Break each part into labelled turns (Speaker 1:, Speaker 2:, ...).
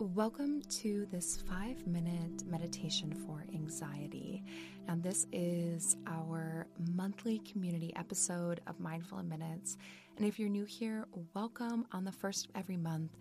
Speaker 1: Welcome to this five minute meditation for anxiety. Now, this is our monthly community episode of Mindful in Minutes. And if you're new here, welcome. On the first of every month,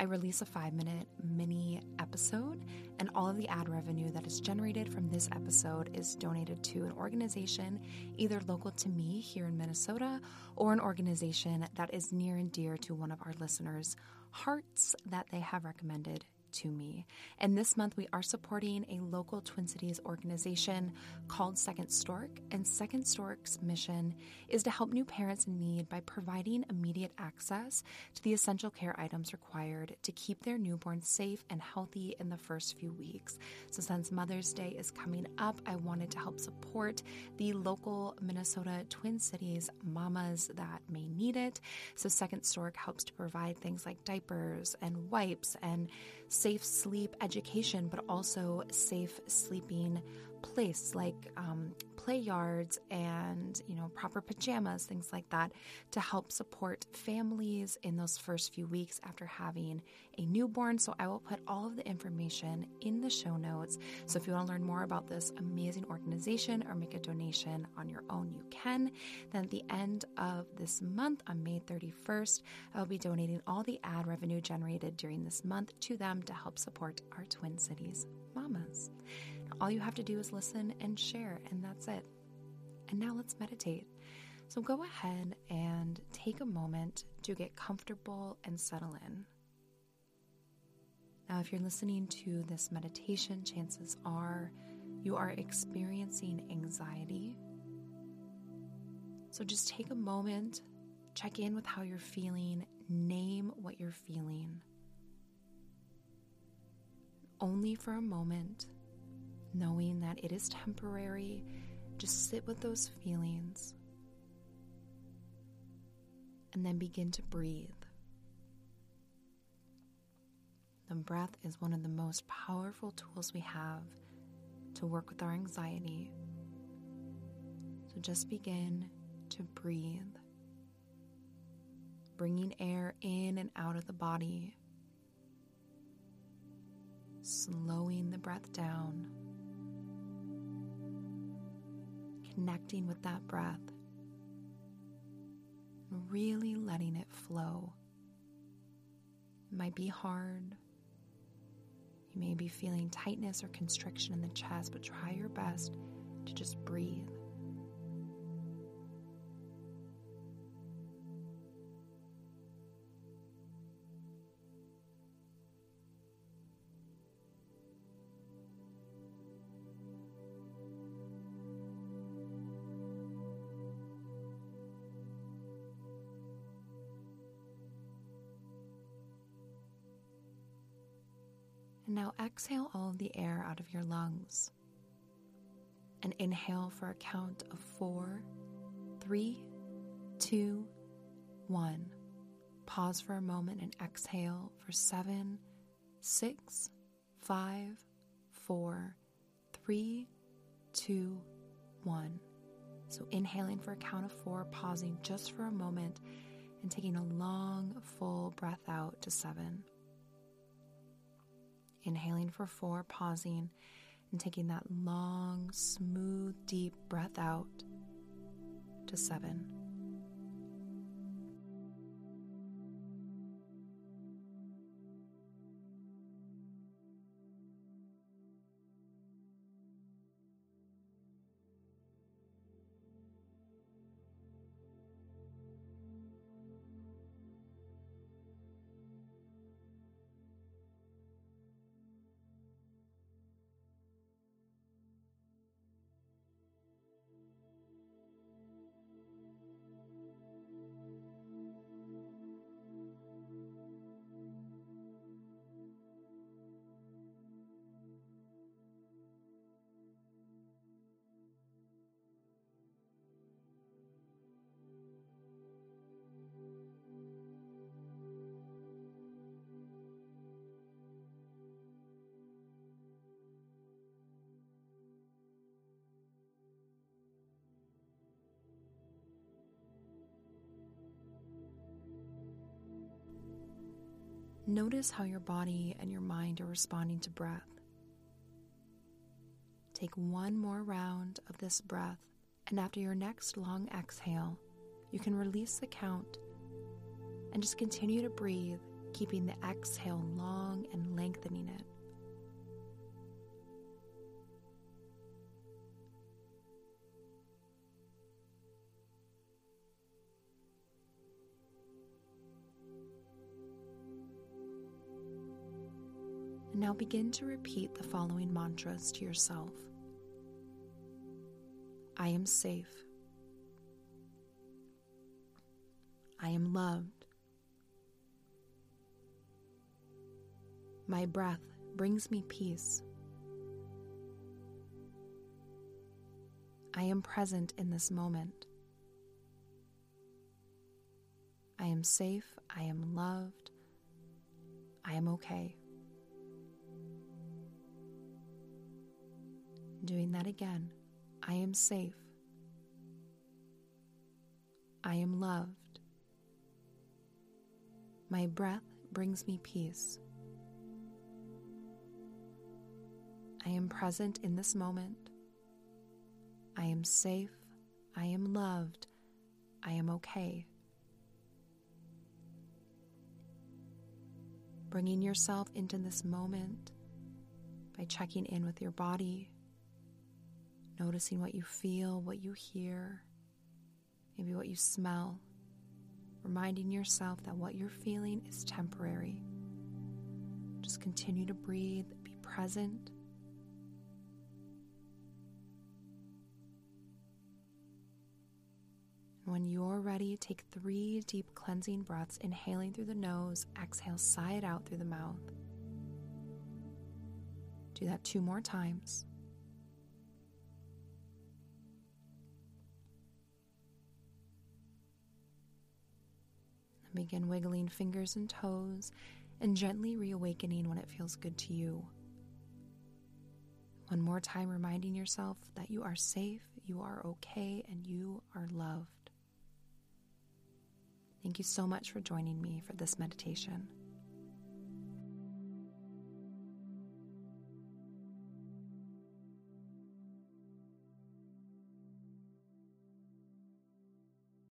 Speaker 1: I release a five minute mini episode, and all of the ad revenue that is generated from this episode is donated to an organization either local to me here in Minnesota or an organization that is near and dear to one of our listeners' hearts that they have recommended to me. And this month, we are supporting a local Twin Cities organization called Second Stork. And Second Stork's mission is to help new parents in need by providing immediate access to the essential care items required to keep their newborn safe and healthy in the first few weeks. So, since Mother's Day is coming up, I wanted to help support the local Minnesota Twin Cities mamas that may need it. So, Second Stork helps to provide things like diapers and wipes and safe sleep education, but also safe sleeping place like um, play yards and you know proper pajamas things like that to help support families in those first few weeks after having a newborn. So i will put all of the information in the show notes. So if you want to learn more about this amazing organization or make a donation on your own you can. Then at the end of this month on may 31st i will be donating all the ad revenue generated during this month to them to help support our twin cities mamas all you have to do is listen and share, and that's it. And now let's meditate. So go ahead and take a moment to get comfortable and settle in. Now, if you're listening to this meditation, chances are you are experiencing anxiety. So just take a moment, check in with how you're feeling, name what you're feeling. Only for a moment knowing that it is temporary. Just sit with those feelings and then begin to breathe. The breath is one of the most powerful tools we have to work with our anxiety. So just begin to breathe, bringing air in and out of the body, slowing the breath down. Connecting with that breath, really letting it flow. It might be hard. You may be feeling tightness or constriction in the chest, but try your best to just breathe. And now exhale all of the air out of your lungs. And inhale for a count of four, three, two, one. Pause for a moment and exhale for seven, six, five, four, three, two, one. So inhaling for a count of four, pausing just for a moment, and taking a long, full breath out to seven. Inhaling for four, pausing and taking that long, smooth, deep breath out to seven. Notice how your body and your mind are responding to breath. Take one more round of this breath, and after your next long exhale, you can release the count and just continue to breathe, keeping the exhale long and lengthening it. And now begin to repeat the following mantras to yourself I am safe. I am loved. My breath brings me peace. I am present in this moment. I am safe. I am loved. I am okay. Doing that again. I am safe. I am loved. My breath brings me peace. I am present in this moment. I am safe. I am loved. I am okay. Bringing yourself into this moment by checking in with your body, noticing what you feel, what you hear, maybe what you smell, reminding yourself that what you're feeling is temporary. Just continue to breathe, be present. When you're ready, take three deep cleansing breaths, inhaling through the nose, exhale, sigh it out through the mouth. Do that two more times. Begin wiggling fingers and toes and gently reawakening when it feels good to you. One more time, reminding yourself that you are safe, you are okay, and you are loved. Thank you so much for joining me for this meditation.